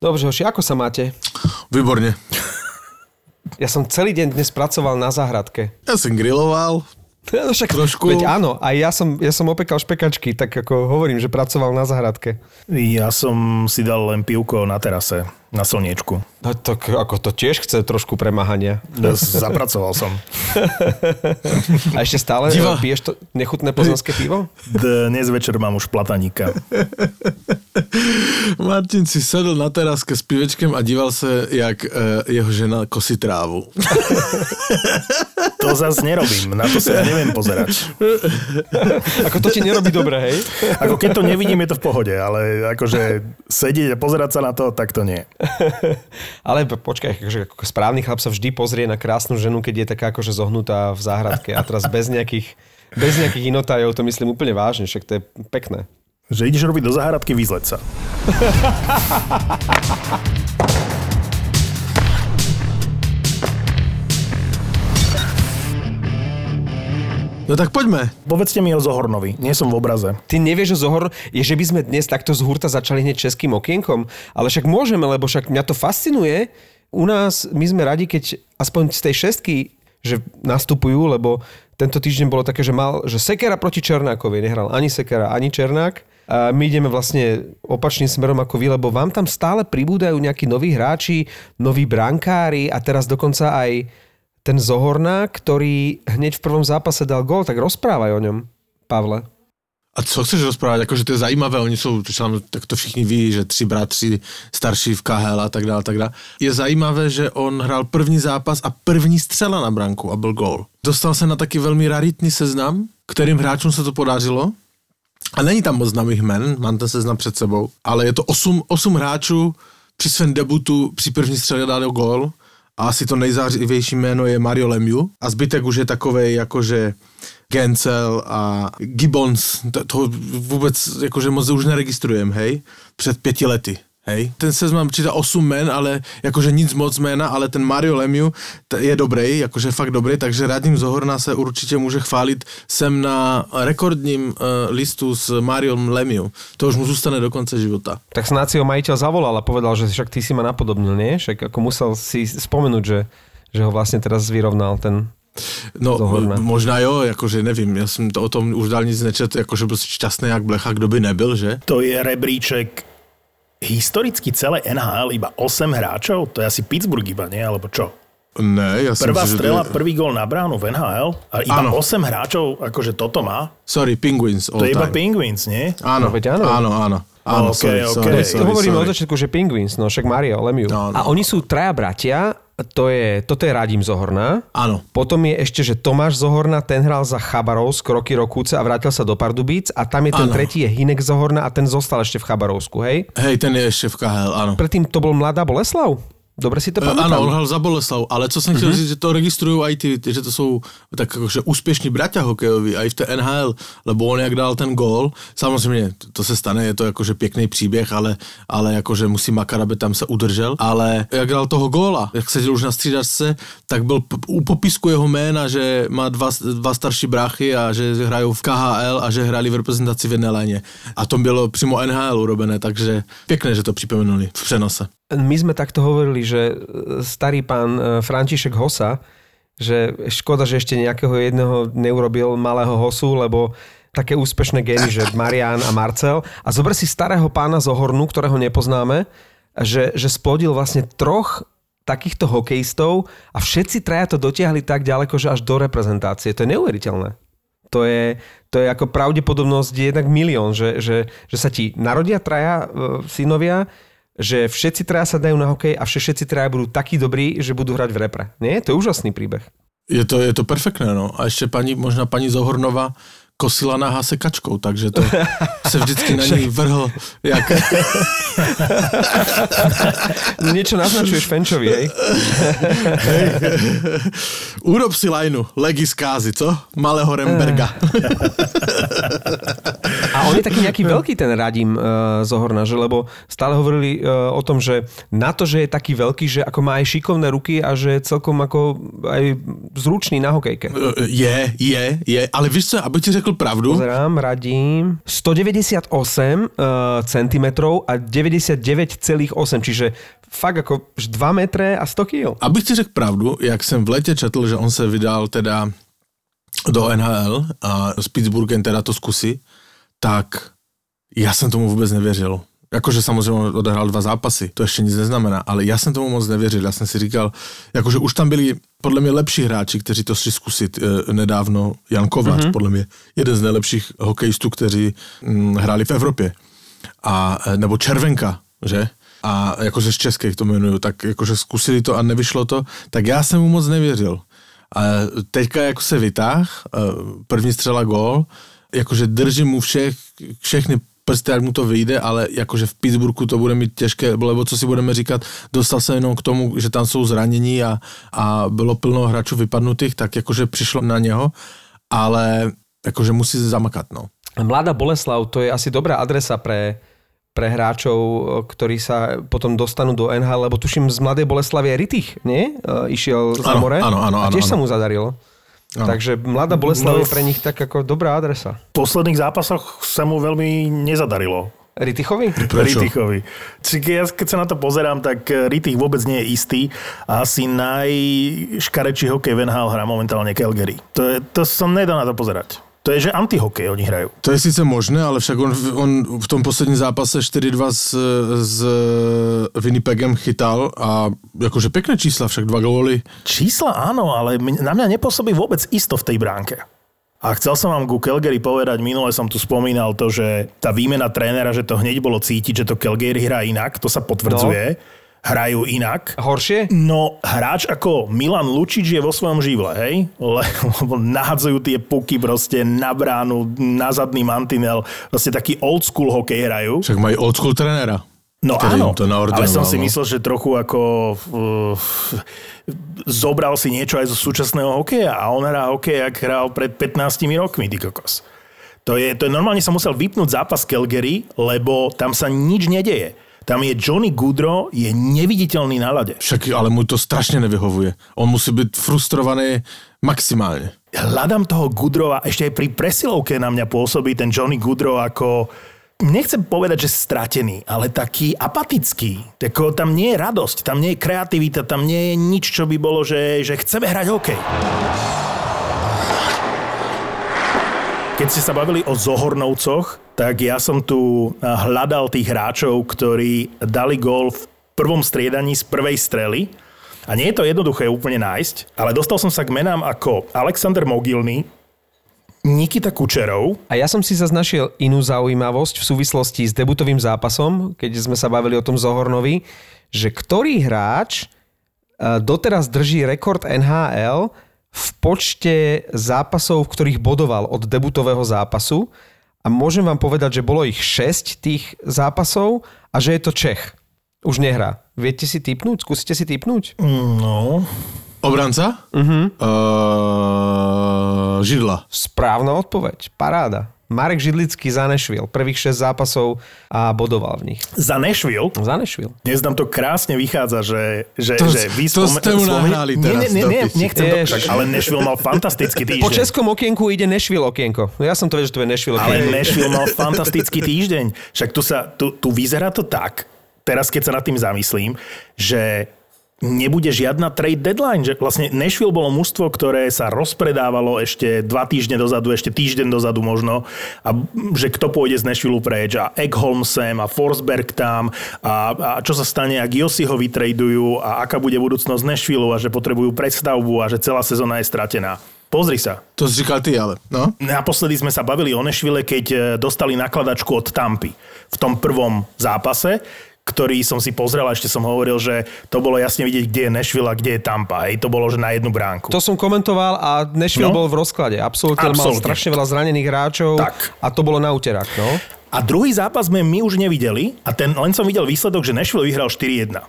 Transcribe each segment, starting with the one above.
Dobře, hoši, ako sa máte? Výborne. Ja som celý deň dnes pracoval na záhradke. Ja som griloval, No však, Trošku. Veď áno, aj ja som, ja som opekal špekačky, tak ako hovorím, že pracoval na záhradke. Ja som si dal len pivko na terase, na slniečku. No to, ako to tiež chce trošku premáhania. Zapracoval som. A ešte stále Diva. piješ to nechutné pozemské pivo? Dnes večer mám už plataníka. Martin si sedl na teráske s pivečkem a díval sa, jak uh, jeho žena kosí trávu. To zase nerobím, na to sa ja neviem pozerať. Ako to ti nerobí dobre, hej? Ako keď to nevidím, je to v pohode, ale akože sedieť a pozerať sa na to, tak to nie. Ale po- počkaj, akože ako správny chlap sa vždy pozrie na krásnu ženu, keď je taká akože zohnutá v záhradke a teraz bez nejakých, bez nejakých inotajov, to myslím úplne vážne, však to je pekné. Že ideš robiť do záhradky, vyzleť sa. No tak poďme. Povedzte mi o Zohornovi, nie som v obraze. Ty nevieš, že Zohor je, že by sme dnes takto z hurta začali hneď českým okienkom, ale však môžeme, lebo však mňa to fascinuje. U nás, my sme radi, keď aspoň z tej šestky, že nastupujú, lebo tento týždeň bolo také, že mal, že Sekera proti Černákovi, nehral ani Sekera, ani Černák. A my ideme vlastne opačným smerom ako vy, lebo vám tam stále pribúdajú nejakí noví hráči, noví brankári a teraz dokonca aj ten Zohorná, ktorý hneď v prvom zápase dal gól, tak rozprávaj o ňom, Pavle. A co chceš rozprávať? Akože to je zajímavé, oni tam, tak to všichni ví, že tři bratři starší v KHL a tak dále, tak dále. Je zajímavé, že on hrál první zápas a první střela na branku a byl gól. Dostal se na taky velmi raritní seznam, kterým hráčům se to podařilo. A není tam moc známých men, mám ten seznam před sebou, ale je to 8, 8 hráčů při svém debutu při první střele dali gól asi to nejzářivější jméno je Mario Lemieux. A zbytek už je takovej jakože Gencel a Gibbons, to, to vůbec jakože moc už neregistrujem, hej, před pěti lety. Hej. Ten seznam číta 8 men, ale jakože nic moc jména, ale ten Mario Lemieux t- je dobrý, jakože fakt dobrý, takže Radim Zohorna se určitě může chválit. Jsem na rekordním uh, listu s Mariom Lemieux. To už mu zůstane do konce života. Tak snáď si ho majiteľ zavolal a povedal, že však ty si ma napodobnil, nie? Však ako musel si spomenúť, že, že ho vlastne teraz vyrovnal ten... No, Zohorna. možná jo, jakože nevím, já jsem to o tom už dál nic nečet, jakože byl šťastný jak blecha, kdo by nebyl, že? To je rebríček historicky celé NHL iba 8 hráčov? To je asi Pittsburgh iba, nie? Alebo čo? Ne, jsem Prvá si, že to strela, je- prvý gól na bránu v NHL a iba Áno. 8 hráčov, akože toto má? Sorry, Penguins all To je iba time. Penguins, nie? Áno, No, veď áno. áno, áno. Áno, Ok, sorry, ok. sorry, To sorry, hovoríme sorry. od začiatku, že Penguins, no však Mario Lemieux. No, no. A oni sú traja bratia, to je, toto je Radim Zohorná. Áno. Potom je ešte, že Tomáš Zohorna, ten hral za Chabarovsk roky Rokúce a vrátil sa do Pardubíc a tam je ten Áno. tretí je Hinek Zohorna a ten zostal ešte v Chabarovsku, hej? Hej, ten je ešte v KHL, áno. Predtým to bol Mladá Boleslav? Dobre si to E, pamätám? Áno, on za Boleslav, ale co som chcel říct, že to registrujú aj tí, že to sú tak akože úspešní bratia hokejoví, aj v té NHL, lebo on jak dal ten gól, samozřejmě to, se stane, je to akože pěkný příběh, ale, ale akože musí makat, aby tam se udržel, ale jak dal toho góla, jak seděl už na střídačce, tak byl u popisku jeho jména, že má dva, dva starší bráchy a že hrajú v KHL a že hrali v reprezentaci v jedné léně. A to bylo přímo NHL urobené, takže pěkné, že to připomenuli v přenose. My sme takto hovorili, že e, starý pán e, František Hosa, že škoda, že ešte nejakého jedného neurobil malého Hosu, lebo také úspešné gény, že Marian a Marcel. A zober si starého pána Zohornu, ktorého nepoznáme, že, že splodil vlastne troch takýchto hokejistov a všetci traja to dotiahli tak ďaleko, že až do reprezentácie. To je neuveriteľné. To je, to je ako pravdepodobnosť jednak milión, že, že, že sa ti narodia traja e, synovia, že všetci traja sa dajú na hokej a všetci traja budú takí dobrí, že budú hrať v repre. Nie? To je úžasný príbeh. Je to, je to perfektné, no. A ještě paní, možná paní Zohornova kosila na hasekačkou, takže to se vždycky na ní vrhl, jak... Niečo naznačuješ Fenčovi, hej? Urob si lajnu, legis kázy, co? Malého Remberga. A on je taký nejaký veľký ten Radim uh, Zohorna, že lebo stále hovorili uh, o tom, že na to, že je taký veľký, že ako má aj šikovné ruky a že je celkom ako aj zručný na hokejke. Je, je, je, ale víš co, aby ti řekl řekl pravdu. Pozerám, radím. 198 uh, cm a 99,8, čiže fakt jako 2 metre a 100 kg. Abych ti řekl pravdu, jak jsem v letě četl, že on se vydal teda do NHL a s Pittsburghem teda to zkusí, tak já jsem tomu vůbec nevěřil. Jakože samozřejmě odehrál dva zápasy, to ještě nic neznamená, ale já jsem tomu moc nevěřil. Já jsem si říkal, jakože už tam byli podle mě lepší hráči, kteří to šli zkusit e, nedávno. Jan Kováč, mm-hmm. podle mě jeden z nejlepších hokejistů, kteří mm, hráli v Evropě. A, e, nebo Červenka, že? A jakože z českých to jmenuju, tak jakože zkusili to a nevyšlo to, tak já jsem mu moc nevěřil. A teďka jako se vytáh, e, první střela gól, jakože držím mu všech, všechny prsty, jak mu to vyjde, ale jakože v Pittsburghu to bude mít těžké, lebo co si budeme říkat, dostal se jenom k tomu, že tam jsou zranění a, a bylo plno hráčů vypadnutých, tak jakože přišlo na něho, ale jakože musí zamakat, no. Mladá Boleslav, to je asi dobrá adresa pre, pre hráčov, ktorí sa potom dostanú do NHL, lebo tuším z Mladej Boleslavy aj Ritich, nie? E, išiel z more áno, áno, a tiež áno. sa mu zadarilo. Ano. Takže Mladá Boleslav je pre nich tak ako dobrá adresa. V posledných zápasoch sa mu veľmi nezadarilo. Ritichovi? Prečo? Ritichovi. Čiže ja keď sa na to pozerám, tak Ritich vôbec nie je istý a asi najškarečší hokej v NHL hrá momentálne Calgary. To, je, to som nedá na to pozerať. To je, že antihokej oni hrajú. To je sice možné, ale však on, on v tom posledním zápase 4-2 s, s Winnipegem chytal a jakože pekné čísla, však dva góly. Čísla áno, ale na mňa nepôsobí vôbec isto v tej bránke. A chcel som vám ku Calgary povedať, minule som tu spomínal to, že tá výmena trénera, že to hneď bolo cítiť, že to Calgary hrá inak, to sa potvrdzuje. No hrajú inak. Horšie? No, hráč ako Milan Lučič je vo svojom živle, hej? Lebo nahadzujú tie puky proste na bránu, na zadný mantinel. Proste taký old school hokej hrajú. Však majú old school trenéra. No áno, to ale som si no. myslel, že trochu ako uh, zobral si niečo aj zo súčasného hokeja a on hrá hokej, jak hral pred 15 rokmi, ty kokos. To je, to je normálne som musel vypnúť zápas Calgary, lebo tam sa nič nedeje. Tam je Johnny Goodrow, je neviditeľný na lade. Však ale mu to strašne nevyhovuje. On musí byť frustrovaný maximálne. Hľadám toho Goodrowa, ešte aj pri presilovke na mňa pôsobí ten Johnny Goodrow ako nechcem povedať, že stratený, ale taký apatický. Tako, tam nie je radosť, tam nie je kreativita, tam nie je nič, čo by bolo, že, že chceme hrať hokej. Keď ste sa bavili o Zohornovcoch, tak ja som tu hľadal tých hráčov, ktorí dali gól v prvom striedaní z prvej strely. A nie je to jednoduché úplne nájsť, ale dostal som sa k menám ako Alexander Mogilny, Nikita Kučerov. A ja som si zase inú zaujímavosť v súvislosti s debutovým zápasom, keď sme sa bavili o tom Zohornovi, že ktorý hráč e, doteraz drží rekord NHL v počte zápasov, v ktorých bodoval od debutového zápasu. A môžem vám povedať, že bolo ich 6 tých zápasov a že je to Čech. Už nehrá. Viete si typnúť? Skúsite si typnúť? No, Obranca? Uh-huh. Uh, židla. Správna odpoveď. Paráda. Marek Židlický za Nešvil. Prvých 6 zápasov a bodoval v nich. za Nashville Za Nešvil. Dnes nám to krásne vychádza, že, že, To- že vy to ste mu nahrali teraz nie, nie, nie, nechcem to, však, ale Nashville mal fantastický týždeň. Po českom okienku ide Nešvil okienko. Ja som to vedel, že to je Nešvil Ale okienko. Nashville mal fantastický týždeň. Však tu, sa, tu, tu vyzerá to tak, teraz keď sa nad tým zamyslím, že nebude žiadna trade deadline. Že vlastne Nashville bolo mužstvo, ktoré sa rozpredávalo ešte dva týždne dozadu, ešte týždeň dozadu možno, a že kto pôjde z Nashville preč a Ekholm sem a Forsberg tam a, a čo sa stane, ak Yossi ho vytradujú a aká bude budúcnosť Nashville a že potrebujú predstavbu a že celá sezóna je stratená. Pozri sa, To si říkal ty, ale. No? Naposledy sme sa bavili o Nešvile, keď e, dostali nakladačku od Tampy v tom prvom zápase, ktorý som si pozrel a ešte som hovoril, že to bolo jasne vidieť, kde je Nešvil a kde je Tampa. Hej, to bolo, že na jednu bránku. To som komentoval a Nešvil No. bol v rozklade. Absolútne mal strašne veľa zranených hráčov Tak. a to bolo na úterák. No. A druhý zápas sme my už nevideli a ten, len som videl výsledok, že Nešvil vyhral 4-1.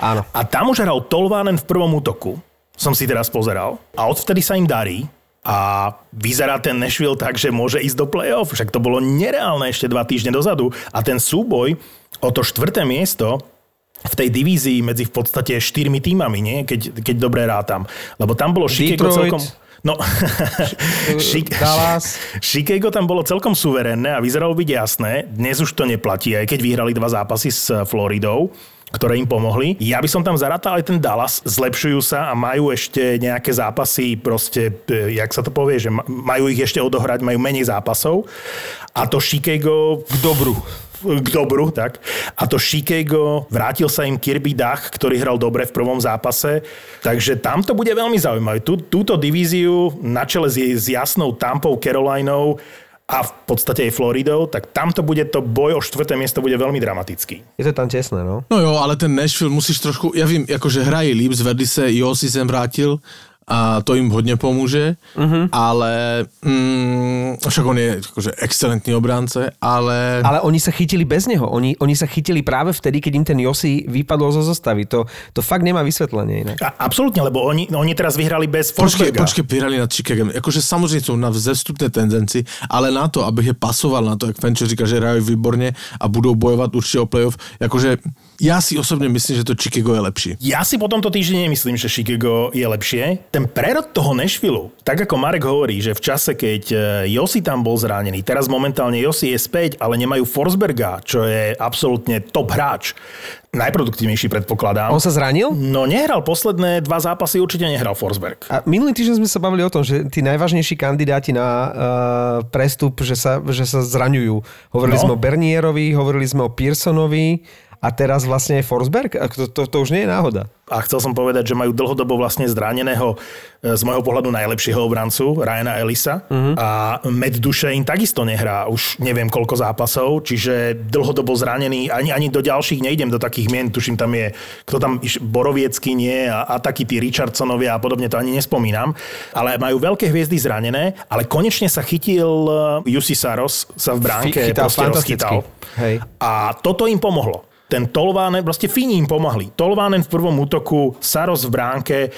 Áno. A tam už hral Tolvánen v prvom útoku. Som si teraz pozeral. A odvtedy sa im darí. A vyzerá ten Nashville tak, že môže ísť do play-off. Však to bolo nereálne ešte dva týždne dozadu. A ten súboj o to štvrté miesto v tej divízii medzi v podstate štyrmi týmami, nie? Keď, keď dobre rátam. Lebo tam bolo Chicago celkom... No. Chicago tam bolo celkom suverénne a vyzeralo byť jasné. Dnes už to neplatí, aj keď vyhrali dva zápasy s Floridou ktoré im pomohli. Ja by som tam zarátal aj ten Dallas, zlepšujú sa a majú ešte nejaké zápasy, proste, e, jak sa to povie, že majú ich ešte odohrať, majú menej zápasov. A to Chicago... K dobru k dobru, tak. A to Chicago, vrátil sa im Kirby Dach, ktorý hral dobre v prvom zápase, takže tam to bude veľmi zaujímavé. Tú, túto divíziu na čele s, s jasnou Tampou, Carolinou, a v podstate aj Floridou, tak tamto bude to boj o štvrté miesto bude veľmi dramatický. Je to tam tesné, no? No jo, ale ten Nashville musíš trošku, ja vím, akože hrají líp, zvedli se, jo si sem vrátil, a to im hodne pomôže, uh-huh. ale mm, však on je akože excelentný obránce, ale... Ale oni sa chytili bez neho, oni, oni sa chytili práve vtedy, keď im ten Josi vypadol zo zostavy, to, to fakt nemá vysvetlenie inak. A, absolútne, lebo oni, oni teraz vyhrali bez Počkej, počkej, vyhrali nad Chicago. Akože samozrejme sú na vzestupné tendenci, ale na to, aby je pasoval na to, jak Fenčer říká, že hrajú výborne a budou bojovať určite o playoff, akože ja si osobne myslím, že to Chicago je lepší. Ja si po tomto týždni nemyslím, že Chicago je lepšie. Ten prerod toho Nashville, tak ako Marek hovorí, že v čase, keď Josi e, tam bol zranený, teraz momentálne Josi je späť, ale nemajú Forsberga, čo je absolútne top hráč. Najproduktívnejší predpokladám. On sa zranil? No nehral posledné dva zápasy, určite nehral Forsberg. A minulý týždeň sme sa bavili o tom, že tí najvážnejší kandidáti na uh, prestup, že sa, že sa zraňujú. Hovorili no. sme o Bernierovi, hovorili sme o Pearsonovi, a teraz vlastne je Forsberg? To, to, to už nie je náhoda. A chcel som povedať, že majú dlhodobo vlastne zraneného e, z môjho pohľadu najlepšieho obrancu, Ryana Elisa. Uh-huh. A Matt Duchesne takisto nehrá už neviem koľko zápasov, čiže dlhodobo zranený. Ani, ani do ďalších nejdem do takých mien, tuším tam je, kto tam, Boroviecky nie a, a takí tí Richardsonovia a podobne, to ani nespomínam. Ale majú veľké hviezdy zranené, ale konečne sa chytil Jussi Saros, sa v bránke chytal, rozchytal. Hej. A toto im pomohlo ten Tolvánen, proste Fíni im pomohli. Tolvánen v prvom útoku, Saros v bránke, e,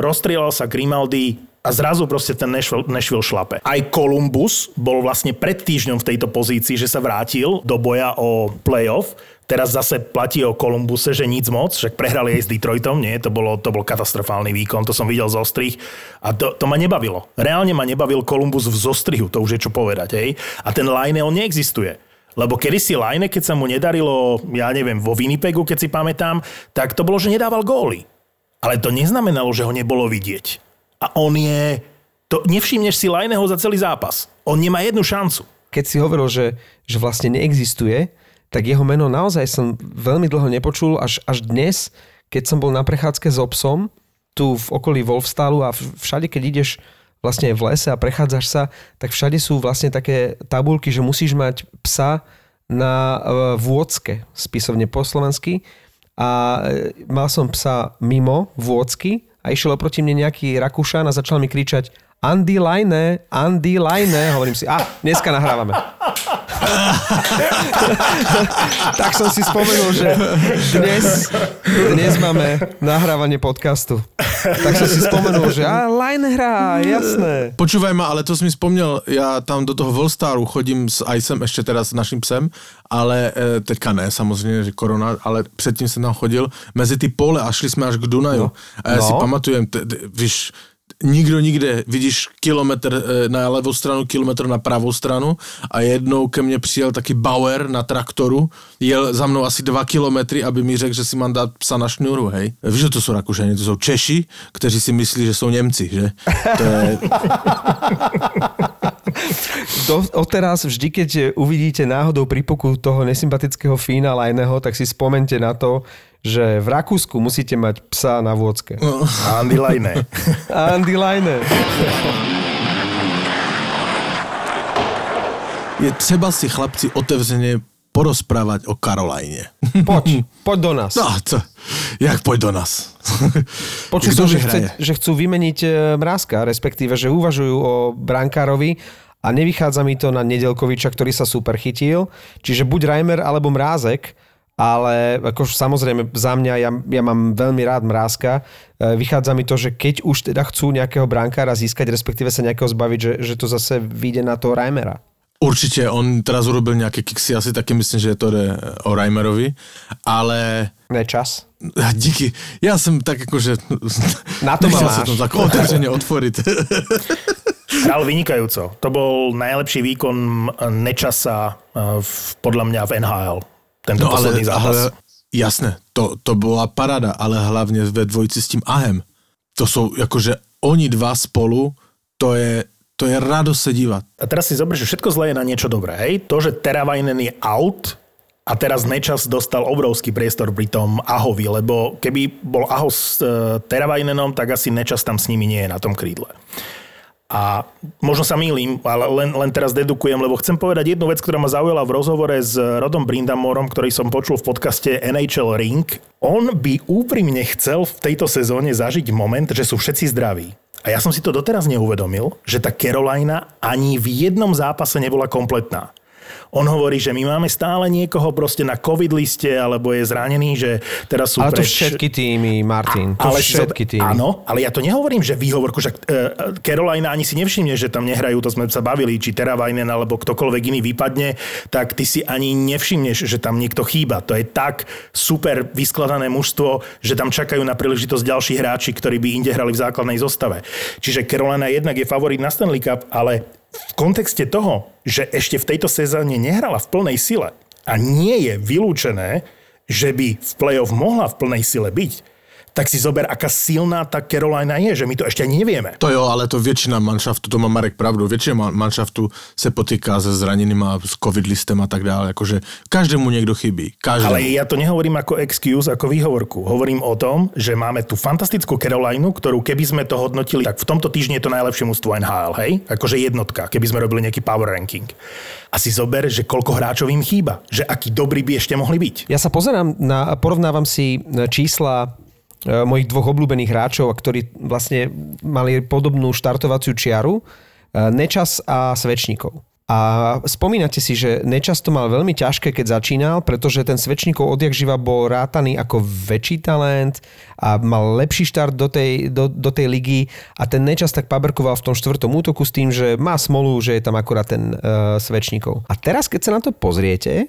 rozstrielal sa Grimaldi, a zrazu proste ten Nashville šlape. Aj Columbus bol vlastne pred týždňom v tejto pozícii, že sa vrátil do boja o playoff. Teraz zase platí o Columbuse, že nic moc, však prehrali aj s Detroitom, nie, to, bolo, to bol katastrofálny výkon, to som videl z ostrých a to, to ma nebavilo. Reálne ma nebavil Columbus v zostrihu, to už je čo povedať, hej. A ten line on neexistuje. Lebo kedy si Lajne, keď sa mu nedarilo, ja neviem, vo Winnipegu, keď si pamätám, tak to bolo, že nedával góly. Ale to neznamenalo, že ho nebolo vidieť. A on je... To, nevšimneš si Lajneho za celý zápas. On nemá jednu šancu. Keď si hovoril, že, že vlastne neexistuje, tak jeho meno naozaj som veľmi dlho nepočul, až, až dnes, keď som bol na prechádzke s obsom, tu v okolí Wolfstalu a všade, keď ideš vlastne v lese a prechádzaš sa, tak všade sú vlastne také tabulky, že musíš mať psa na e, vôdzke, spisovne po slovensky. A e, mal som psa mimo vôdzky a išiel oproti mne nejaký Rakúšan a začal mi kričať Andy Line, Andy Line. Hovorím si, a dneska nahrávame. tak som si spomenul, že dnes, dnes máme nahrávanie podcastu. Tak som si spomenul, že a Line hrá, jasné. Počúvaj ma, ale to som mi spomnel, ja tam do toho Volstaru chodím s Icem, ešte teraz s naším psem, ale e, teďka ne, samozřejmě, že korona, ale předtím jsem tam chodil mezi ty pole a šli jsme až k Dunaju. No. A já no. si pamatujem, víš, nikdo nikde, vidíš kilometr eh, na levou stranu, kilometr na pravou stranu a jednou ke mně přijel taky Bauer na traktoru, jel za mnou asi dva kilometry, aby mi řekl, že si mám dát psa na šňůru, hej. Víš, že to jsou Rakušani, to jsou Češi, kteří si myslí, že jsou Němci, že? To je... Do, odteraz vždy, keď uvidíte náhodou prípoku toho nesympatického Fína Lajného, tak si spomente na to, že v Rakúsku musíte mať psa na vôdzke. No. Andy Leine. Andy Leine. Je třeba si chlapci otevřeně porozprávať o Karolajne. Poď, poď do nás. No, to, jak poď do nás? Počul som, že, chce, že chcú vymeniť e, Mrázka, respektíve, že uvažujú o Brankárovi a nevychádza mi to na Nedelkoviča, ktorý sa super chytil. Čiže buď Reimer alebo Mrázek ale ako samozrejme za mňa, ja, ja mám veľmi rád Mrázka. E, vychádza mi to, že keď už teda chcú nejakého brankára získať, respektíve sa nejakého zbaviť, že, že to zase vyjde na toho Reimera. Určite, on teraz urobil nejaké kiksy, asi také myslím, že to je o Reimerovi, ale... Nečas. Díky, ja som tak akože... Na to ma máš. sa to tak otvorene otvoriť. Hral vynikajúco. To bol najlepší výkon Nečasa eh, v- podľa mňa v NHL. Tento No ale, posledný zápas. ale jasné, to, to bola parada, ale hlavne ve dvojici s tým Ahem. To sú akože oni dva spolu, to je, to je radosť sa dívať. A teraz si zober, že všetko zlé je na niečo dobré. Hej? To, že Teravainen je out a teraz Nečas dostal obrovský priestor pri tom Ahovi, lebo keby bol Aho s e, Teravainenom, tak asi Nečas tam s nimi nie je na tom krídle. A možno sa mýlim, ale len, len teraz dedukujem, lebo chcem povedať jednu vec, ktorá ma zaujala v rozhovore s Rodom Brindamorom, ktorý som počul v podcaste NHL Ring. On by úprimne chcel v tejto sezóne zažiť moment, že sú všetci zdraví. A ja som si to doteraz neuvedomil, že tá Carolina ani v jednom zápase nebola kompletná. On hovorí, že my máme stále niekoho proste na COVID liste, alebo je zranený, že teraz sú Ale to preč... všetky týmy, Martin. To Ale všetky týmy. Áno, ale ja to nehovorím, že výhovorku, že uh, Carolina ani si nevšimne, že tam nehrajú, to sme sa bavili, či Teravainen alebo ktokoľvek iný vypadne, tak ty si ani nevšimneš, že tam niekto chýba. To je tak super vyskladané mužstvo, že tam čakajú na príležitosť ďalší hráči, ktorí by inde hrali v základnej zostave. Čiže Carolina jednak je favorit na Stanley Cup, ale v kontexte toho, že ešte v tejto sezóne nehrala v plnej sile a nie je vylúčené, že by v play-off mohla v plnej sile byť, tak si zober, aká silná tá Carolina je, že my to ešte ani nevieme. To jo, ale to väčšina manšaftu, to má Marek pravdu, väčšina ma- manšaftu se potýká se zraněnýma, s covid listem a tak dále. Akože každému niekto chybí. Každému. Ale ja to nehovorím ako excuse, ako výhovorku. Hovorím o tom, že máme tu fantastickú Carolinu, ktorú keby sme to hodnotili, tak v tomto týždni je to najlepšie mústvo NHL, hej? Akože jednotka, keby sme robili nejaký power ranking. A si zober, že koľko hráčov im chýba, že akí dobrí by ešte mohli byť. Ja sa pozerám na, porovnávam si čísla mojich dvoch obľúbených hráčov, ktorí vlastne mali podobnú štartovaciu čiaru, e, Nečas a Svečníkov. A spomínate si, že Nečas to mal veľmi ťažké, keď začínal, pretože ten Svečníkov odjak živa bol rátaný ako väčší talent a mal lepší štart do tej, do, do tej ligy a ten Nečas tak paberkoval v tom štvrtom útoku s tým, že má smolu, že je tam akurát ten uh, Svečníkov. A teraz, keď sa na to pozriete,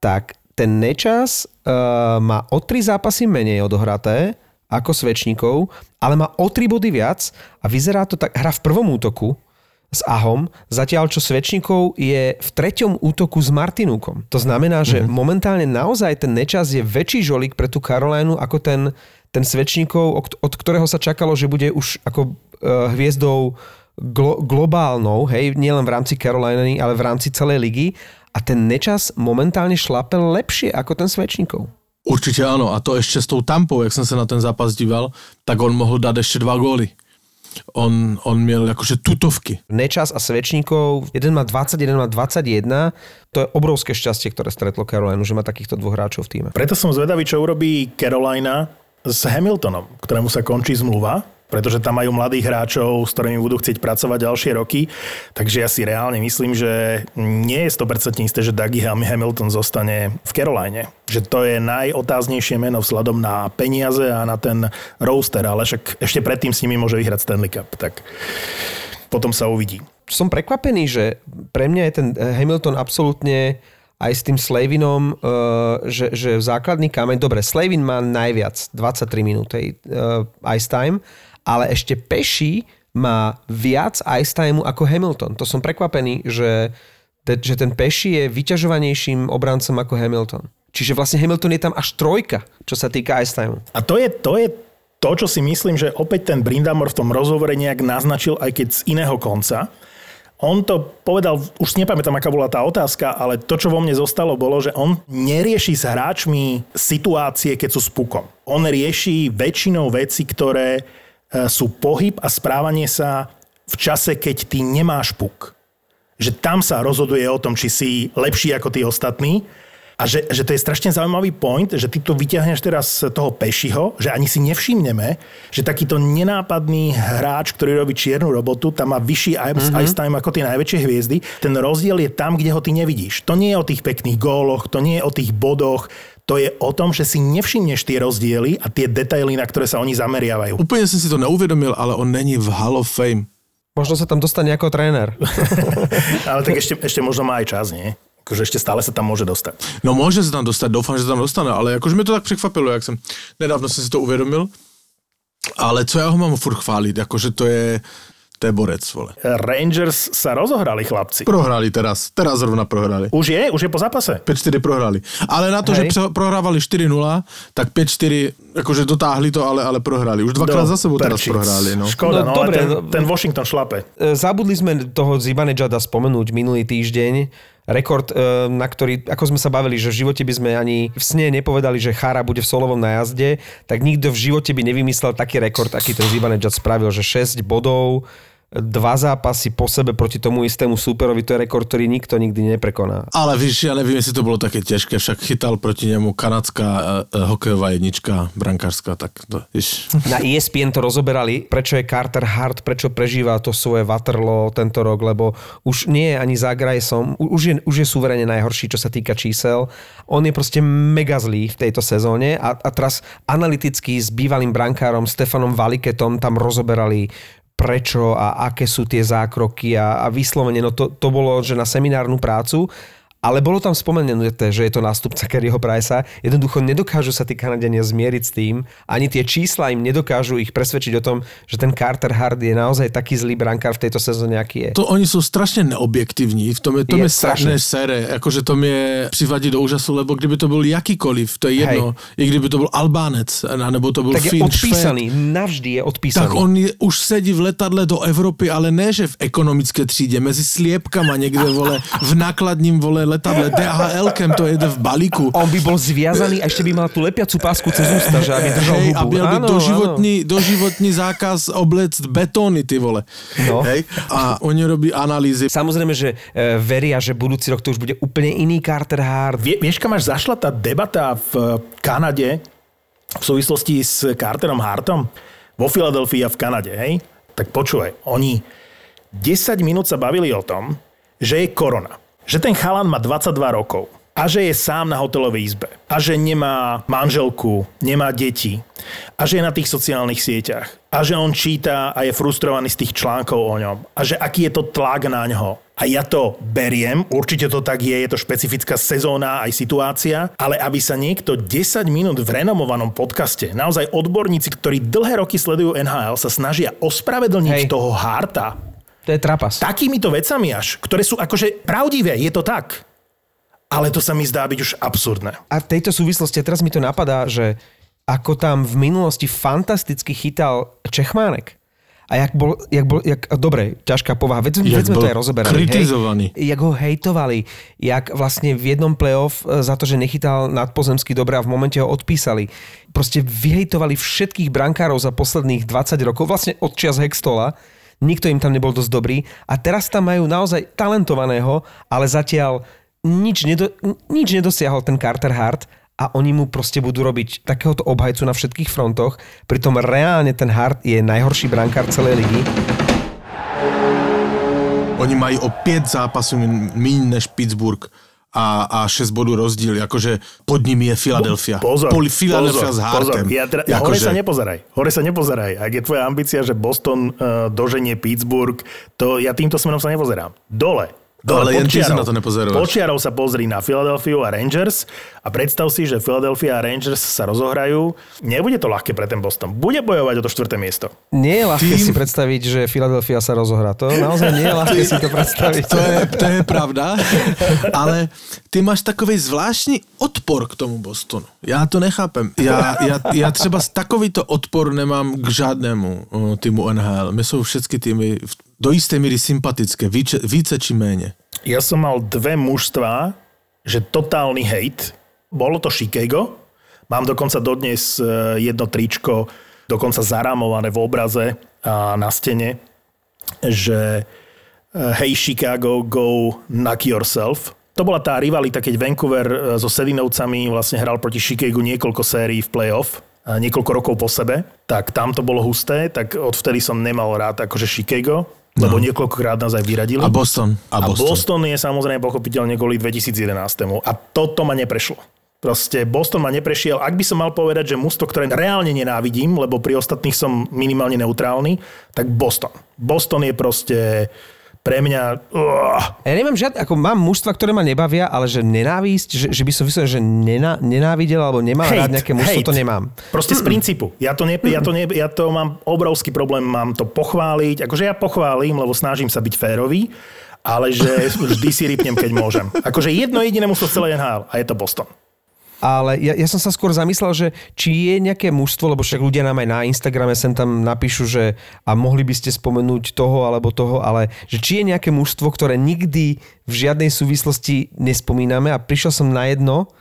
tak ten Nečas uh, má o tri zápasy menej odohraté ako Svečníkov, ale má o tri body viac a vyzerá to tak, hra v prvom útoku s Ahom, zatiaľ čo Svečníkov je v treťom útoku s Martinúkom. To znamená, že mm-hmm. momentálne naozaj ten Nečas je väčší žolík pre tú Karolajnu ako ten, ten Svečníkov, od- od ktorého sa čakalo, že bude už ako uh, hviezdou glo- globálnou, hej, nielen v rámci Caroliny, ale v rámci celej ligy. A ten Nečas momentálne šlape lepšie ako ten Svečníkov. Určite áno, a to ešte s tou tampou, jak som sa na ten zápas díval, tak on mohol dať ešte dva góly. On, on miel akože tutovky. Nečas a Svečníkov, jeden má 20, jeden má 21. To je obrovské šťastie, ktoré stretlo Carolinu, že má takýchto dvoch hráčov v týme. Preto som zvedavý, čo urobí Carolina s Hamiltonom, ktorému sa končí zmluva, pretože tam majú mladých hráčov, s ktorými budú chcieť pracovať ďalšie roky. Takže ja si reálne myslím, že nie je 100% isté, že Dougie Ham- Hamilton zostane v Caroline. Že to je najotáznejšie meno vzhľadom na peniaze a na ten roster, ale však ešte predtým s nimi môže vyhrať Stanley Cup. Tak potom sa uvidí. Som prekvapený, že pre mňa je ten Hamilton absolútne aj s tým Slavinom, uh, že, že základný kameň, dobre, Slavin má najviac, 23 minút uh, ice time, ale ešte Peši má viac ice timeu ako Hamilton. To som prekvapený, že, že ten Peši je vyťažovanejším obrancom ako Hamilton. Čiže vlastne Hamilton je tam až trojka, čo sa týka ice timeu. A to je, to je to, čo si myslím, že opäť ten Brindamor v tom rozhovore nejak naznačil, aj keď z iného konca. On to povedal, už si nepamätám, aká bola tá otázka, ale to, čo vo mne zostalo, bolo, že on nerieši s hráčmi situácie, keď sú s. On rieši väčšinou veci, ktoré sú pohyb a správanie sa v čase, keď ty nemáš puk. Že tam sa rozhoduje o tom, či si lepší ako tí ostatní a že, že to je strašne zaujímavý point, že ty tu vyťahneš teraz toho Pešiho, že ani si nevšimneme, že takýto nenápadný hráč, ktorý robí čiernu robotu, tam má vyšší ice, mm-hmm. ice time ako tie najväčšie hviezdy. Ten rozdiel je tam, kde ho ty nevidíš. To nie je o tých pekných góloch, to nie je o tých bodoch, to je o tom, že si nevšimneš tie rozdiely a tie detaily, na ktoré sa oni zameriavajú. Úplne som si to neuvedomil, ale on není v Hall of Fame. Možno sa tam dostane ako tréner. Ale tak ešte, ešte možno má aj čas, nie? Akože ešte stále sa tam môže dostať. No môže sa tam dostať, doufám, že sa tam dostane, ale akože mi to tak překvapilo, jak jsem, nedávno jsem si to uvědomil. Ale co já ho mám furt chválit, akože to je, to je borec, vole. Rangers sa rozohrali, chlapci. Prohrali teraz, teraz zrovna prohrali. Už je? Už je po zápase? 5-4 prohrali. Ale na to, Hej. že prohrávali 4-0, tak 5-4, akože dotáhli to, ale, ale prohrali. Už dvakrát za sebou teraz prohrali. No. Škoda, No, no, dobre, ten, ten Washington šlape. E, Zabudli sme toho Zibanejada spomenúť minulý týždeň. Rekord, e, na ktorý, ako sme sa bavili, že v živote by sme ani v sne nepovedali, že Chara bude v solovom najazde, tak nikto v živote by nevymyslel taký rekord, aký ten Zibanejad spravil, že 6 bodov, dva zápasy po sebe proti tomu istému súperovi, to je rekord, ktorý nikto nikdy neprekoná. Ale víš, ja nevím, jestli to bylo také těžké, však chytal proti němu kanadská e, e, hokejová jednička, brankárska, tak to, víš. Na ESPN to rozoberali, prečo je Carter Hart, prečo prežíva to svoje Waterloo tento rok, lebo už nie je ani Zagrajsom, už je, už je suverene najhorší, čo sa týka čísel. On je proste mega zlý v tejto sezóne a, a teraz analyticky s bývalým brankárom Stefanom Valiketom tam rozoberali prečo a aké sú tie zákroky a, a vyslovene, no to, to bolo, že na seminárnu prácu, ale bolo tam spomenuté, že je to nástupca Kerryho Pricea. Jednoducho nedokážu sa tí Kanadiania zmieriť s tým. Ani tie čísla im nedokážu ich presvedčiť o tom, že ten Carter Hart je naozaj taký zlý brankár v tejto sezóne, aký je. To oni jsou strašně neobjektivní, v tom je, to Je je strašně sere, jakože to mě přivadí do úžasu, lebo kdyby to byl jakýkoliv, to je jedno, i kdyby to byl Albánec, nebo to byl tak je Finn, odpísaný, navždy je odpísaný. tak on je, už sedí v letadle do Evropy, ale ne, že v ekonomické třídě, mezi sliepkama někde, vole, v nákladním, vole, letadle, DHL-kem to jede v balíku. On by bol zviazaný a ešte by mal tú lepiacu pásku cez ústa, že aby držal Hej, hubu. a měl by Áno, doživotní, doživotní zákaz oblect betóny, ty vole. No. Hej? A oni robí analýzy. Samozrejme, že e, veria, že budúci rok to už bude úplne iný Carter Hart. Vie, vieš, kam až zašla tá debata v Kanade v súvislosti s Carterom Hartom? Vo Filadelfii a v Kanade, hej? Tak počúvaj, oni 10 minút sa bavili o tom, že je korona. Že ten chalan má 22 rokov. A že je sám na hotelovej izbe. A že nemá manželku, nemá deti. A že je na tých sociálnych sieťach. A že on číta a je frustrovaný z tých článkov o ňom. A že aký je to tlak na ňo. A ja to beriem, určite to tak je, je to špecifická sezóna aj situácia, ale aby sa niekto 10 minút v renomovanom podcaste, naozaj odborníci, ktorí dlhé roky sledujú NHL, sa snažia ospravedlniť Hej. toho Harta To je trapas. takýmito vecami až, ktoré sú akože pravdivé, je to tak. Ale to sa mi zdá byť už absurdné. A v tejto súvislosti, a teraz mi to napadá, že ako tam v minulosti fantasticky chytal Čechmánek. A jak bol, jak bol jak, dobre, ťažká povaha, veď, Jak veď sme to aj rozoberali. kritizovaný. Hej, jak ho hejtovali, jak vlastne v jednom playoff e, za to, že nechytal nadpozemský dobre a v momente ho odpísali. Proste vyhejtovali všetkých brankárov za posledných 20 rokov, vlastne od čias Hextola. Nikto im tam nebol dosť dobrý. A teraz tam majú naozaj talentovaného, ale zatiaľ nič, nedo, nič nedosiahol ten Carter Hart a oni mu proste budú robiť takéhoto obhajcu na všetkých frontoch. Pritom reálne ten Hart je najhorší brankár celej ligy. Oni mají o 5 zápasů míň než Pittsburgh a, a 6 bodů rozdíl, jakože pod nimi je Philadelphia. Pozor, Poli Philadelphia pozor, s Hartem. Pozor. Ja teda, ja hore Akože- sa nepozeraj. Hore sa nepozeraj. Ak je tvoja ambícia, že Boston uh, doženie Pittsburgh, to ja týmto smerom sa nepozerám. Dole. Dole, Ale jen ty čiarou. na to nepozeráš. Pod čiarou sa pozri na Philadelphia a Rangers a predstav si, že Philadelphia a Rangers sa rozohrajú. Nebude to ľahké pre ten Boston. Bude bojovať o to štvrté miesto. Nie je ľahké Tým- si predstaviť, že Philadelphia sa rozohrá. To naozaj nie je ľahké si to predstaviť. To je, to je pravda, ale ty máš takový zvláštní odpor k tomu Bostonu. Já to nechápem. Já, já, já třeba takovýto odpor nemám k žádnému uh, týmu NHL. My jsou všechny týmy v- do jisté míry sympatické, více, více či méně. Ja som mal dve mužstva, že totálny hejt. Bolo to Chicago. Mám dokonca dodnes e, jedno tričko, dokonca zarámované v obraze a na stene, že e, hej Chicago, go knock yourself. To bola tá rivalita, keď Vancouver e, so Sedinovcami vlastne hral proti Chicago niekoľko sérií v playoff niekoľko rokov po sebe, tak tam to bolo husté, tak odvtedy som nemal rád akože Chicago, lebo niekoľkokrát nás aj vyradili. A Boston. A A Boston. Boston je samozrejme pochopiteľne kvôli 2011. A toto ma neprešlo. Proste Boston ma neprešiel. Ak by som mal povedať, že mužstvo, ktoré reálne nenávidím, lebo pri ostatných som minimálne neutrálny, tak Boston. Boston je proste pre mňa... Uh. Ja nemám žiadne, ako mám mužstva, ktoré ma nebavia, ale že nenávisť, že, že by som vyslovil, že nená, nenávidel alebo nemal hate, rád nejaké mužstvo, to nemám. Proste z princípu. Ja to, ne, ja, to ne, ja to mám obrovský problém, mám to pochváliť. Akože ja pochválim, lebo snažím sa byť férový, ale že vždy si rypnem, keď môžem. Akože jedno jediné mužstvo v celej NHL a je to Boston. Ale ja, ja som sa skôr zamyslel, že či je nejaké mužstvo, lebo však ľudia nám aj na Instagrame sem tam napíšu, že a mohli by ste spomenúť toho alebo toho, ale že či je nejaké mužstvo, ktoré nikdy v žiadnej súvislosti nespomíname a prišiel som na jedno,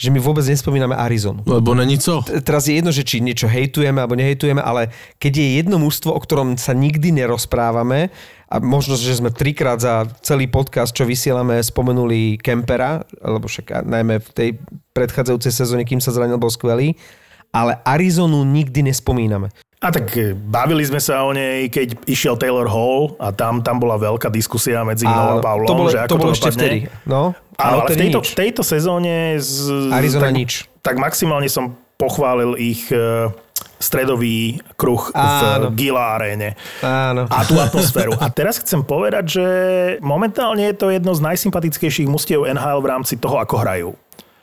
že my vôbec nespomíname Arizonu. Lebo není co. Teraz je jedno, že či niečo hejtujeme alebo nehejtujeme, ale keď je jedno mužstvo, o ktorom sa nikdy nerozprávame a možno, že sme trikrát za celý podcast, čo vysielame, spomenuli Kempera, lebo však najmä v tej predchádzajúcej sezóne, kým sa zranil, bol skvelý, ale Arizonu nikdy nespomíname. A tak e, bavili sme sa o nej, keď išiel Taylor Hall a tam, tam bola veľká diskusia medzi mnou a Paulom, to bolo, že ako to bolo to ešte vtedy. No, Áno, ale v tejto, v tejto sezóne... Z, Arizona tak, nič. Tak maximálne som pochválil ich uh, stredový kruh Áno. v Gila aréne. Áno. A tú atmosféru. A teraz chcem povedať, že momentálne je to jedno z najsympatickejších mustiev NHL v rámci toho, ako hrajú.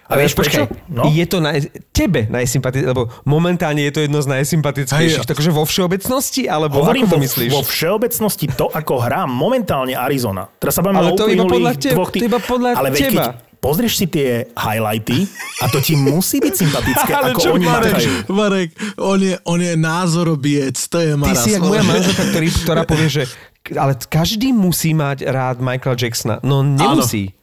A vieš, počkaj, no? je to naj, tebe najsympatickejšie, lebo momentálne je to jedno z najsympatickejších, takže vo všeobecnosti, alebo Hovorím ako to myslíš? vo všeobecnosti to, ako hrá momentálne Arizona. Teraz sa bavíme Ale o to iba uplynulých dvoch tý- to iba podľa Ale veď teba. keď pozrieš si tie highlighty a to ti musí byť sympatické, Ale ako čo, oni Marek. Marek, on je, on je názorobiec, to je Ty Maras. si jak moja manželka, ktorý, ktorá povie, že ale každý musí mať rád Michaela Jacksona. No nemusí.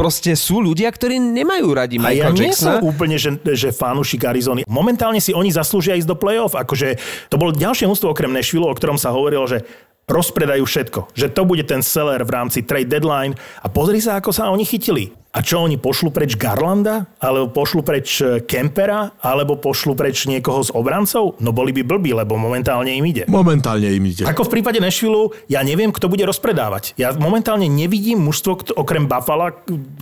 Proste sú ľudia, ktorí nemajú radi A ja Michaela nie Jacksona. som úplne, že, že fanúšik Arizony. Momentálne si oni zaslúžia ísť do play-off. Akože to bolo ďalšie mústvo okrem Nashville, o ktorom sa hovorilo, že rozpredajú všetko. Že to bude ten seller v rámci trade deadline. A pozri sa, ako sa oni chytili. A čo oni pošlu preč Garlanda? Alebo pošlu preč eh, Kempera? Alebo pošlu preč niekoho z obrancov? No boli by blbí, lebo momentálne im ide. Momentálne im ide. Ako v prípade Nashville, ja neviem, kto bude rozpredávať. Ja momentálne nevidím mužstvo, okrem Buffalo,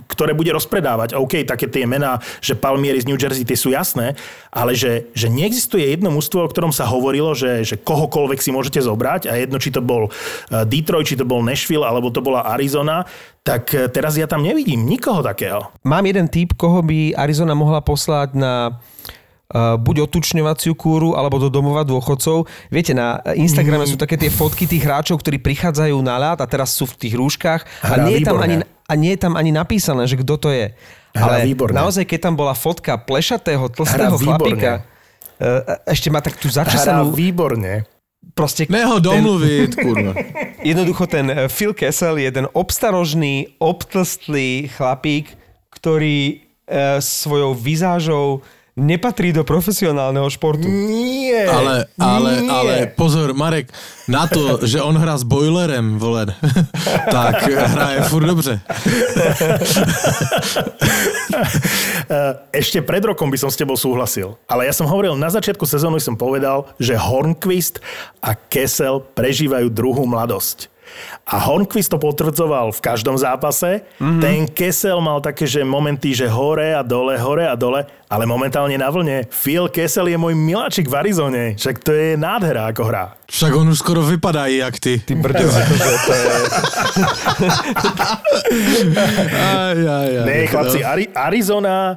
ktoré bude rozpredávať. OK, také tie mená, že Palmieri z New Jersey, tie sú jasné, ale že, že neexistuje jedno mužstvo, o ktorom sa hovorilo, že, že kohokoľvek si môžete zobrať a jedno, či to bol eh, Detroit, či to bol Nashville, alebo to bola Arizona, tak eh, teraz ja tam nevidím nikoho takého. Mám jeden typ, koho by Arizona mohla poslať na uh, buď otučňovaciu kúru, alebo do domova dôchodcov. Viete, na Instagrame Mm. sú také tie fotky tých hráčov, ktorí prichádzajú na ľad a teraz sú v tých rúškach a nie, je tam ani, a nie je tam ani napísané, že kto to je. Hrá Ale výborne. naozaj, keď tam bola fotka plešatého, tlstého chlapíka, uh, ešte má tak tú Hrá začasanú... výborne. Proste Neho domluviť, kurva. Jednoducho ten eh, Phil Kessel je ten obstarožný, obtlstlý chlapík, ktorý e, svojou vizážou nepatrí do profesionálneho športu. Nie. Ale, ale, nie. ale pozor, Marek, na to, že on hrá s boilerem, vole, tak hraje furt dobře. Ešte pred rokom by som s tebou súhlasil. Ale ja som hovoril, na začiatku sezóny som povedal, že Hornquist a Kessel prežívajú druhú mladosť. A Hornquist to potvrdzoval v každom zápase. Mm-hmm. Ten Kessel mal také, že momenty, že hore a dole, hore a dole, ale momentálne na vlne. Phil Kessel je môj miláčik v Arizone. Však to je nádhera, ako hrá. Však on už skoro vypadá jak ty. Ty brďo, akože to je... Aj, aj, aj. Ne, chlapci, Ari- Arizona...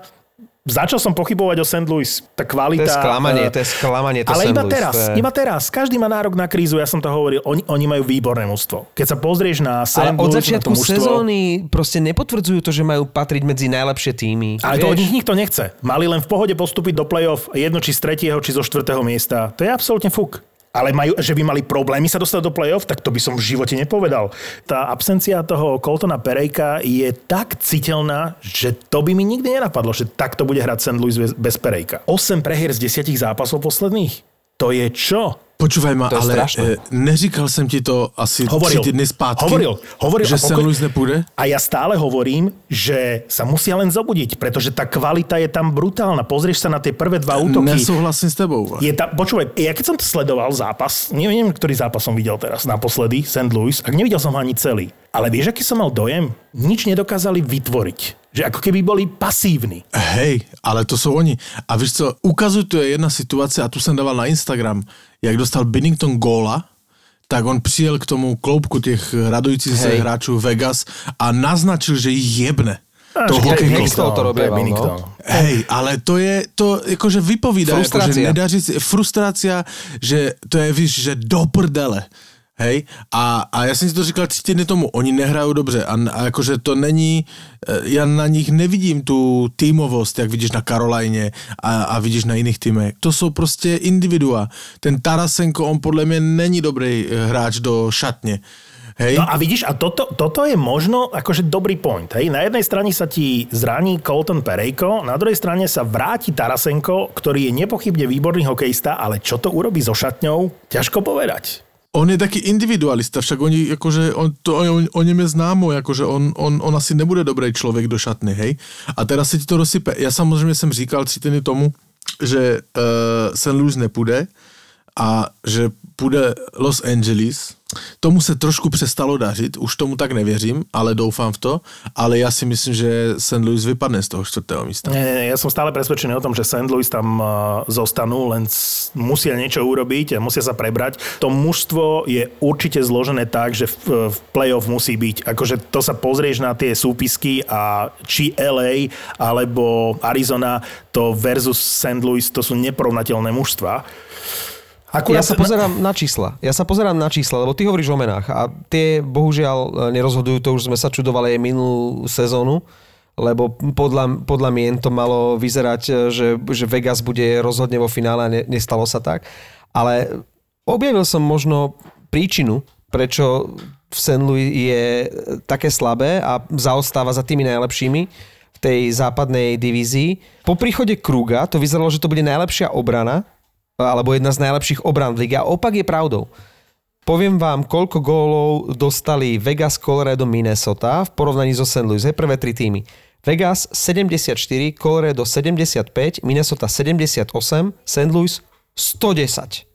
Začal som pochybovať o St. Louis. Tá kvalita... To je sklamanie, eh, to je sklamanie. To ale St. iba Louis, teraz, je... iba teraz. Každý má nárok na krízu, ja som to hovoril. Oni, oni majú výborné mužstvo. Keď sa pozrieš na St. Ale od Louis, začiatku na to mužstvo, sezóny proste nepotvrdzujú to, že majú patriť medzi najlepšie týmy. Ale to od Vieš? nich nikto nechce. Mali len v pohode postúpiť do play-off, jedno či z tretieho, či zo štvrtého miesta. To je absolútne fuk. Ale majú, že by mali problémy sa dostať do play-off, tak to by som v živote nepovedal. Tá absencia toho Coltona Perejka je tak citeľná, že to by mi nikdy nenapadlo, že takto bude hrať St. Louis bez- Perejka. 8 prehier z 10 zápasov posledných. To je čo? Počúvaj ma, To ale strašné. e, neříkal jsem ti to asi Hovoril. tři týdny zpátky, Hovoril, hovoril. že pokoj- Louis nepůjde? A ja stále hovorím, že sa musia len zobudiť, pretože tá kvalita je tam brutálna. Pozrieš sa na tie prvé dva útoky. Nesouhlasím s tebou. Je tam, počúvaj, ja keď som to sledoval zápas, neviem, ktorý zápas som videl teraz naposledy, St. Louis, ak nevidel som ho ani celý. Ale vieš, aký som mal dojem? Nič nedokázali vytvoriť. Že ako keby boli pasívni. Hej, ale to jsou oni. A víš co, ukazuje to je jedna situace, a tu jsem dával na Instagram, jak dostal Binnington góla, tak on přijel k tomu kloubku těch radujících se hráčů Vegas a naznačil, že ich jebne. To že hokej Binnington, Hextall to robieval, no. Hej, ale to je, to jakože vypovídá, Frustrácia. nedaří, si- frustrácia, že to je, víš, že do prdele. Hej, a, a já jsem si to říkal tři týdny tomu, oni nehrajou dobře a, a jakože to není, eh, já na nich nevidím tu týmovost, jak vidíš na Karolajně a, a vidíš na jiných týmech. To jsou prostě individua. Ten Tarasenko, on podle mě není dobrý eh, hráč do šatně. Hej? No a vidíš, a toto, toto je možno akože dobrý point. Hej? Na jednej strane sa ti zraní Colton Perejko, na druhej strane sa vráti Tarasenko, ktorý je nepochybne výborný hokejista, ale čo to urobí so šatňou, ťažko povedať. On je taky individualista, však oni, jakože, on, to, on, o něm je známo, jakože on, on, on asi nebude dobrý člověk do šatny, hej. A teda se ti to rozsype. Já samozřejmě jsem říkal tři týdny tomu, že uh, St. Louis nepůjde a že půjde Los Angeles. Tomu se trošku přestalo dařit, už tomu tak nevěřím, ale doufám v to. Ale já si myslím, že St. Louis vypadne z toho čtvrtého místa. Nie, nie, ja som stále presvedčený o tom, že St. Louis tam uh, zostanú, len musia niečo urobiť a musia sa prebrať. To mužstvo je určite zložené tak, že v, v play-off musí byť. Akože to sa pozrieš na tie súpisky a či LA alebo Arizona to versus St. Louis, to sú neporovnateľné mužstva. Ja sa pozerám na čísla. Ja sa pozerám na čísla, lebo ty hovoríš o menách a tie bohužiaľ e, nerozhodujú, to už sme sa čudovali aj minulú sezónu, lebo podľa, podľa mien to malo vyzerať, e, že, že Vegas bude rozhodne vo finále a ne, nestalo sa tak. Ale objavil som možno príčinu, prečo v St. Louis je také slabé a zaostáva za tými najlepšími v tej západnej divízii. Po príchode Kruga to vyzeralo, že to bude najlepšia obrana, alebo jedna z najlepších obran v lige. A opak je pravdou. Poviem vám, koľko gólov dostali Vegas, Colorado, Minnesota v porovnaní so St. Louis. Hej, prvé tri týmy. Vegas 74, Colorado 75, Minnesota 78, St. Louis 110.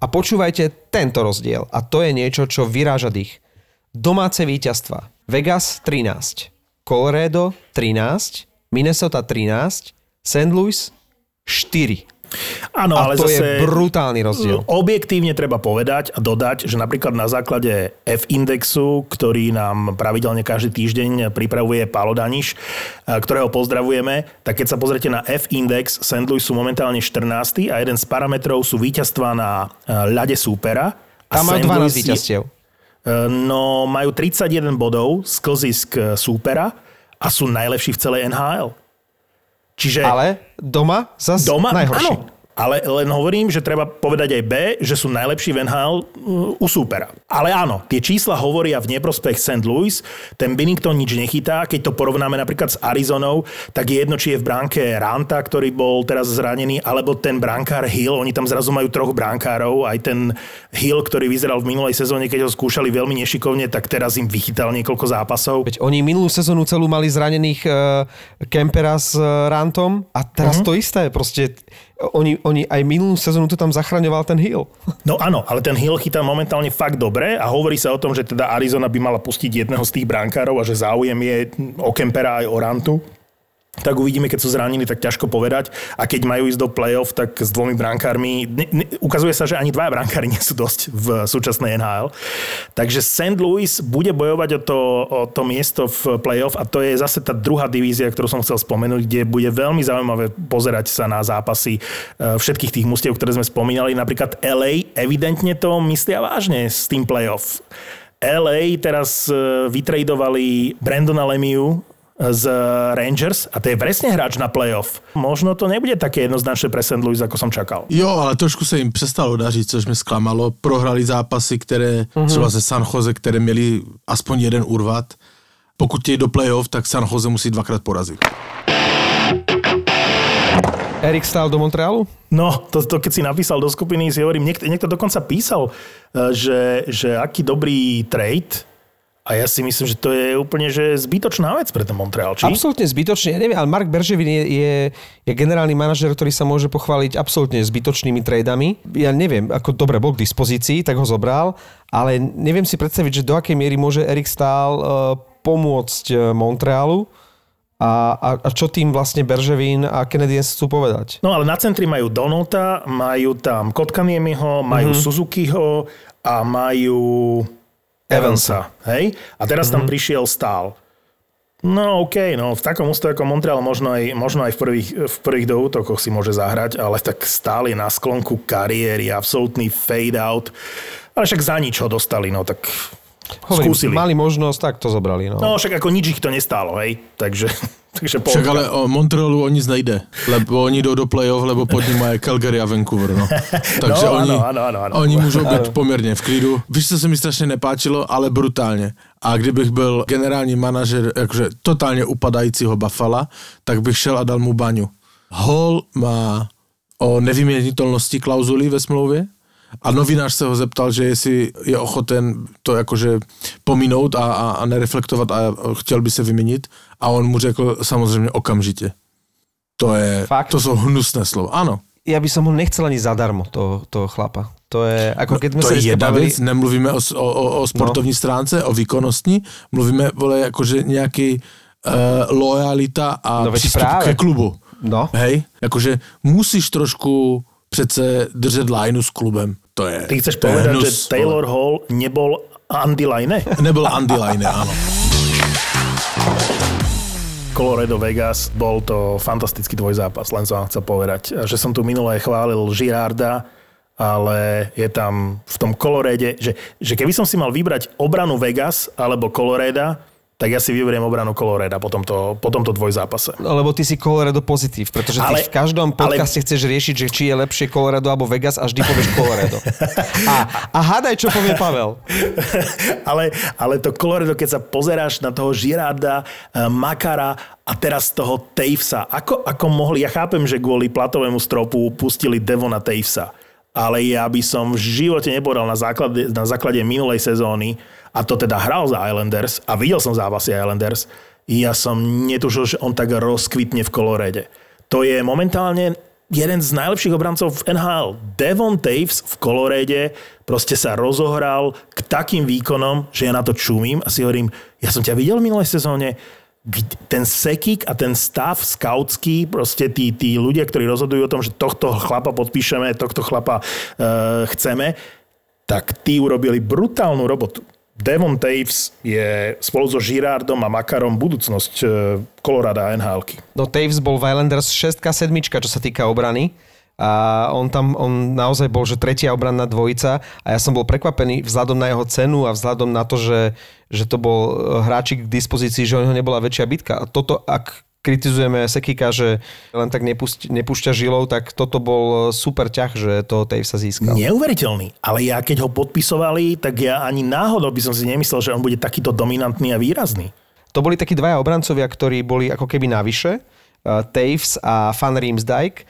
A počúvajte tento rozdiel. A to je niečo, čo vyráža dých. Domáce víťazstva. Vegas 13, Colorado 13, Minnesota 13, St. Louis 4. Áno, ale to zase... je brutálny rozdiel. Objektívne treba povedať a dodať, že napríklad na základe F-indexu, ktorý nám pravidelne každý týždeň pripravuje Pálo Daniš, a ktorého pozdravujeme, tak keď sa pozrete na F-index, St. Louis sú momentálne 14. a jeden z parametrov sú víťazstva na e, ľade súpera. A Tam majú St. 12 Louis je- víťazstiev. E, No, majú 31 bodov z klzisk súpera a sú najlepší v celej NHL. Čiže... Ale doma zase Doma? najhorší. Áno. Ale len hovorím, že treba povedať aj B, že sú najlepší v NHL uh, u súpera. Ale áno, tie čísla hovoria v neprospech St. Louis. Ten Binnington nič nechytá. Keď to porovnáme napríklad s Arizonou, tak je jedno, či je v bránke Ranta, ktorý bol teraz zranený, alebo ten brankár Hill. Oni tam zrazu majú troch brankárov. Aj ten Hill, ktorý vyzeral v minulej sezóne, keď ho skúšali veľmi nešikovne, tak teraz im vychytal niekoľko zápasov. Veď oni minulú sezónu celú mali zranených uh, Kempera s uh, Rantom a teraz uh-huh. to isté. Proste oni, oni aj minulú sezónu to tam zachraňoval ten Hill. No áno, ale ten Hill chytá momentálne fakt dobre a hovorí sa o tom, že teda Arizona by mala pustiť jedného z tých brankárov a že záujem je o Kempera aj o Rantu. Tak uvidíme, keď sú zranení, tak ťažko povedať. A keď majú ísť do play-off, tak s dvomi brankármi... Ne, ne, ukazuje sa, že ani dvaja brankári nie sú dosť v súčasnej NHL. Takže St. Louis bude bojovať o to, o to miesto v play-off a to je zase tá druhá divízia, ktorú som chcel spomenúť, kde bude veľmi zaujímavé pozerať sa na zápasy e, všetkých tých mustiev, ktoré sme spomínali. Napríklad LA evidentne to myslia vážne s tým play-off. LA teraz e, vytradovali Brandona Lemiu z Rangers a to je presne hráč na playoff. Možno to nebude také jednoznačné pre St. Louis, ako som čakal. Jo, ale trošku se jim přestalo dařit, což mě zklamalo. Prohrali zápasy, které mm-hmm. třeba ze San Jose, které měli aspoň jeden urvat. Pokud chtějí do playoff, tak San Jose musí dvakrát porazit. Erik stál do Montrealu? No, to, to keď si napísal do skupiny, si hovorím, niekto, niekto dokonca písal, eh, že, že aký dobrý trade a ja si myslím, že to je úplne že zbytočná vec pre ten Montreal, či? Absolútne zbytočne. Ja neviem, ale Mark Berževin je, je, je generálny manažer, ktorý sa môže pochváliť absolútne zbytočnými tradami. Ja neviem, ako dobre bol k dispozícii, tak ho zobral, ale neviem si predstaviť, že do akej miery môže Erik Stahl uh, pomôcť uh, Montrealu. A A, a, a čo tým vlastne Berževín a Canadiens chcú povedať? No ale na centri majú Donota, majú tam Kotkaniemiho, majú mm-hmm. Suzukiho a majú Evansa. Hej? A teraz mm-hmm. tam prišiel Stál. No OK, no v takom ústave ako Montreal možno aj, možno aj v, prvých, v prvých doútokoch si môže zahrať, ale tak stáli na sklonku kariéry, absolútny fade out. Ale však za nič ho dostali, no tak Hovorím, skúsili. Mali možnosť, tak to zobrali. No. no však ako nič ich to nestálo, hej. Takže, takže Však ale o Montrealu o nic nejde, lebo oni jdou do play-off, lebo pod ním je Calgary a Vancouver, no. Takže no, oni, ano, ano, ano, oni môžu byť pomerne v klidu. Víš, co se mi strašne nepáčilo, ale brutálne. A kdybych byl generální manažer akože totálně upadajícího Buffalo, tak bych šel a dal mu baňu. Hall má o nevyměnitelnosti klauzuly ve smlouvě a novinář se ho zeptal, že jestli je ochoten to jakože pominout a, a, a nereflektovat a chtěl by se vyměnit a on mu řekl samozřejmě okamžitě. To je, Fakt? to jsou hnusné slova. Ano. Ja by som ho nechcel ani zadarmo, toho, toho chlapa. To je, ako keď sme no, to je jedna bavili... vec, nemluvíme o, o, o sportovní no. stránce, o výkonnostní, mluvíme vole, akože nejaký uh, lojalita a no, prístup práve. ke klubu. No. Hej, akože musíš trošku přece držet lineu s klubem. To je, Ty chceš povedať, hnus, že Taylor Hall nebol Andy Line? Nebol Andy Line, áno. Colorado Vegas, bol to fantastický dvojzápas, len som vám chcel povedať, že som tu minulé chválil Girarda, ale je tam v tom Colorade, že, že keby som si mal vybrať obranu Vegas alebo Colorado, tak ja si vyberiem obranu Colorado po tomto, po tomto dvojzápase. No, lebo ty si Colorado pozitív, pretože ale, ty v každom podcaste ale... chceš riešiť, že či je lepšie Colorado alebo Vegas a vždy povieš Colorado. A, a hádaj, čo povie Pavel. ale, ale to Colorado, keď sa pozeráš na toho Žirarda, eh, Makara a teraz toho Tavesa, ako, ako mohli, ja chápem, že kvôli platovému stropu pustili Devona Tavesa, ale ja by som v živote nepovedal na základe, na základe minulej sezóny, a to teda hral za Islanders a videl som zápasy Islanders, ja som netušil, že on tak rozkvitne v kolorede. To je momentálne jeden z najlepších obrancov v NHL. Devon Taves v kolorede proste sa rozohral k takým výkonom, že ja na to čumím a si hovorím, ja som ťa videl v minulej sezóne, ten sekík a ten stav skautský, proste tí, tí ľudia, ktorí rozhodujú o tom, že tohto chlapa podpíšeme, tohto chlapa uh, chceme, tak tí urobili brutálnu robotu. Devon Taves je spolu so Girardom a Makarom budúcnosť Colorado a nhl No Taves bol v Islanders 6 7 čo sa týka obrany. A on tam, on naozaj bol, že tretia obranná dvojica. A ja som bol prekvapený vzhľadom na jeho cenu a vzhľadom na to, že, že to bol hráčik k dispozícii, že o neho nebola väčšia bitka. A toto, ak kritizujeme Sekika, že len tak nepúšťa, nepúšťa žilou, tak toto bol super ťah, že to Tave sa získal. Neuveriteľný. Ale ja keď ho podpisovali, tak ja ani náhodou by som si nemyslel, že on bude takýto dominantný a výrazný. To boli takí dvaja obrancovia, ktorí boli ako keby navyše. Uh, Taves a Fan Riemsdyk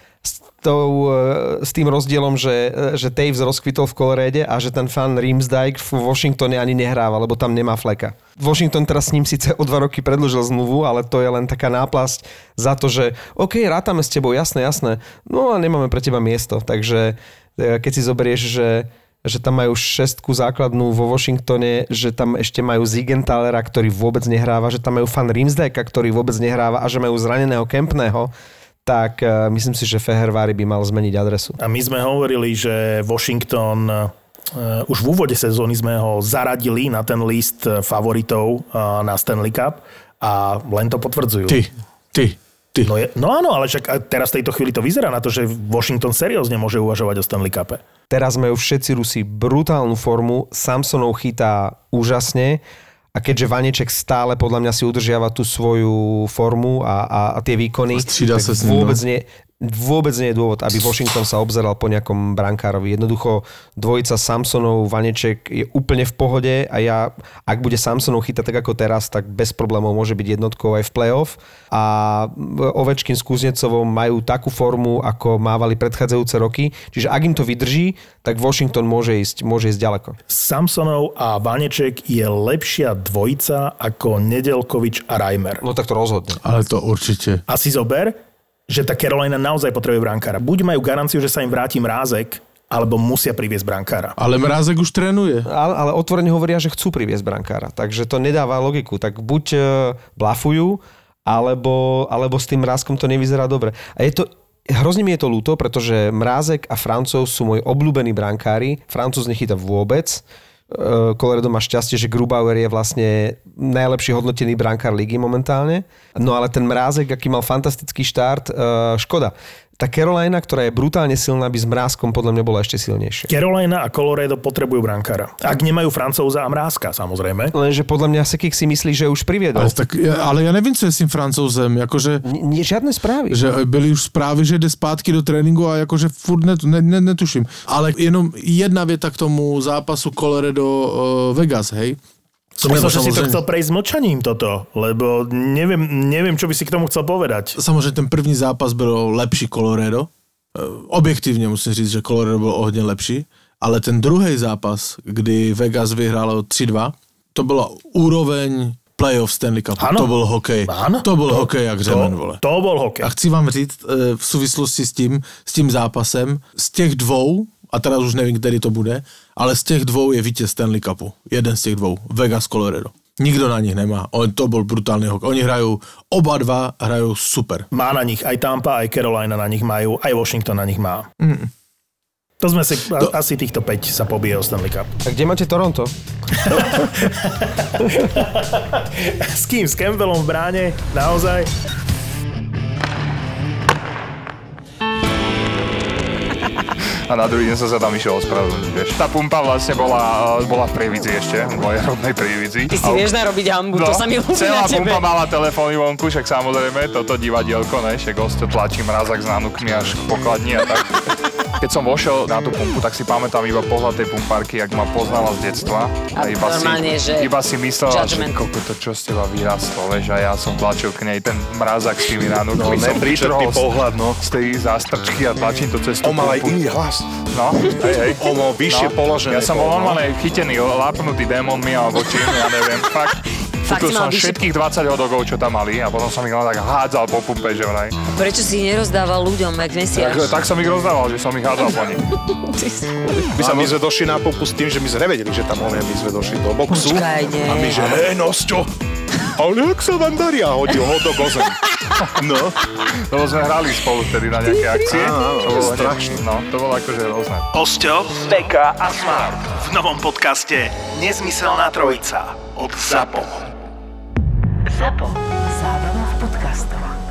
tou, e, s tým rozdielom, že, e, že Taves rozkvitol v Colorade a že ten fan Riemsdyk v Washingtone ani nehráva, lebo tam nemá fleka. Washington teraz s ním síce o dva roky predlžil zmluvu, ale to je len taká náplasť za to, že OK, rátame s tebou, jasné, jasné, no a nemáme pre teba miesto. Takže e, keď si zoberieš, že že tam majú šestku základnú vo Washingtone, že tam ešte majú Zigenthalera, ktorý vôbec nehráva, že tam majú fan Rimsdeka, ktorý vôbec nehráva a že majú zraneného Kempného, tak uh, myslím si, že Fehervári by mal zmeniť adresu. A my sme hovorili, že Washington uh, už v úvode sezóny sme ho zaradili na ten list e, favoritov na Stanley Cup a len to potvrdzujú. Ty, ty, ty. No, je, no áno, ale však teraz v tejto chvíli to vyzerá na to, že Washington seriózne môže uvažovať o Stanley Cupe. Teraz majú všetci Rusi brutálnu formu, Samsonov chytá úžasne a keďže Vaneček stále podľa mňa si udržiava tú svoju formu a, a, a tie výkony, tak sa vôbec, no. nie, vôbec nie je dôvod, aby Washington sa obzeral po nejakom brankárovi. Jednoducho dvojica Samsonov, Vaneček je úplne v pohode a ja, ak bude Samsonov chytať tak ako teraz, tak bez problémov môže byť jednotkou aj v playoff. A Ovečkin s Kuznecovom majú takú formu, ako mávali predchádzajúce roky. Čiže ak im to vydrží, tak Washington môže ísť, môže ísť ďaleko. Samsonov a Vaneček je lepšia dvojica ako Nedelkovič a Reimer. No tak to rozhodne. Ale to určite. Asi zober, že tá Carolina naozaj potrebuje brankára. Buď majú garanciu, že sa im vráti mrázek, alebo musia priviesť brankára. Ale Mrázek už trénuje. Ale, ale otvorene hovoria, že chcú priviesť brankára, takže to nedáva logiku. Tak buď uh, blafujú, alebo, alebo s tým mrázkom to nevyzerá dobre. A je to, hrozne mi je to ľúto, pretože Mrázek a Francúz sú moji obľúbení brankári. Francúz nechyta vôbec. Koleredo má šťastie, že Grubauer je vlastne najlepší hodnotený brankár ligy momentálne. No ale ten Mrázek, aký mal fantastický štart, škoda tá Carolina, ktorá je brutálne silná, by s Mrázkom podľa mňa bola ešte silnejšia. Carolina a Colorado potrebujú brankára. Ak nemajú Francouza a Mrázka, samozrejme. Lenže podľa mňa Sekik si myslí, že už priviedol. Ale, tak, ale ja nevím, co je s tým Francouzem. Akože, N- žiadne správy. Že byli už správy, že jde zpátky do tréninku a akože furt net, ne, ne, netuším. Ale jenom jedna věta k tomu zápasu Colorado uh, Vegas, hej. Som myslel, že si to chcel prejsť mlčaním toto, lebo neviem, neviem, čo by si k tomu chcel povedať. Samozřejmě ten první zápas byl lepší Colorado. Eh, Objektivně musím říct, že Colorado byl o hodně lepší. Ale ten druhý zápas, kdy Vegas vyhrálo 3-2, to byla úroveň playoff Stanley Cup. Ano. To byl hokej. Áno, To byl hokej jak řemen, vole. To bol hokej. A chci vám říct eh, v souvislosti s tím, s tím zápasem, z těch dvou, a teraz už nevím, který to bude, ale z těch dvou je vítěz Stanley Cupu. Jeden z těch dvou. Vegas, Colorado. Nikdo na nich nemá. On, to byl brutálny hokej. Oni hrajou, oba dva hrajou super. Má na nich aj Tampa, aj Carolina na nich majú, aj Washington na nich má. Mm. To sme si, to... asi týchto 5 sa pobije o Stanley Cup. A kde máte Toronto? S kým? S Campbellom v bráne? Naozaj? A na druhý deň som sa tam išiel ospravedlniť, vieš. Tá pumpa vlastne bola, eh, bola v Prievidzi ešte, v mojej rodnej Prievidzi. Ty si vieš narobiť hambu, to sa mi ľúbi No, celá na tebe. pumpa mala telefóny vonku, však samozrejme, toto divadielko, ne, však gosto tlačí mrazak s nánukmi až k pokladni a tak. Keď som vošiel na tú pumpu, tak si pamätám iba pohľad tej pumpárky, jak ma poznala z detstva. A iba normálne, si, že iba si myslela, že judgment. koľko to čo z teba vyrastlo, vieš, a ja som tlačil k nej ten mrazak s tými nánukmi. som nepríčetný vytrhol z- pohľad, no. Z tej zástrčky a tlačím to cez tú On mal aj pumpu. iný hlas. No, hej, hej. On mal vyššie položené. Ja som bol no. normálne chytený, lápnutý démonmi alebo čím, ja neviem, fakt. Fakt som všetkých 20 hodogov, čo tam mali a potom som ich len tak hádzal po pumpe, že vraj. Prečo si ich nerozdával ľuďom, jak Tak, mesiac? tak som ich rozdával, že som ich hádzal po nich. My sa my sme došli na pumpu s tým, že my sme nevedeli, že tam on je, my sme došli do boxu. Počkaj, nie. A my, že hej, Nosťo, ale jak sa vám darí? A hodil ho do gozem. No, Lebo sme hrali spolu vtedy na nejaké akcie. Áno, áno, to bolo strašné. No, to bolo akože rôzne. Osťo, Beka a Smart v novom podcaste Nezmyselná trojica od ZAPO. ZAPO. Zábrná v podcastov.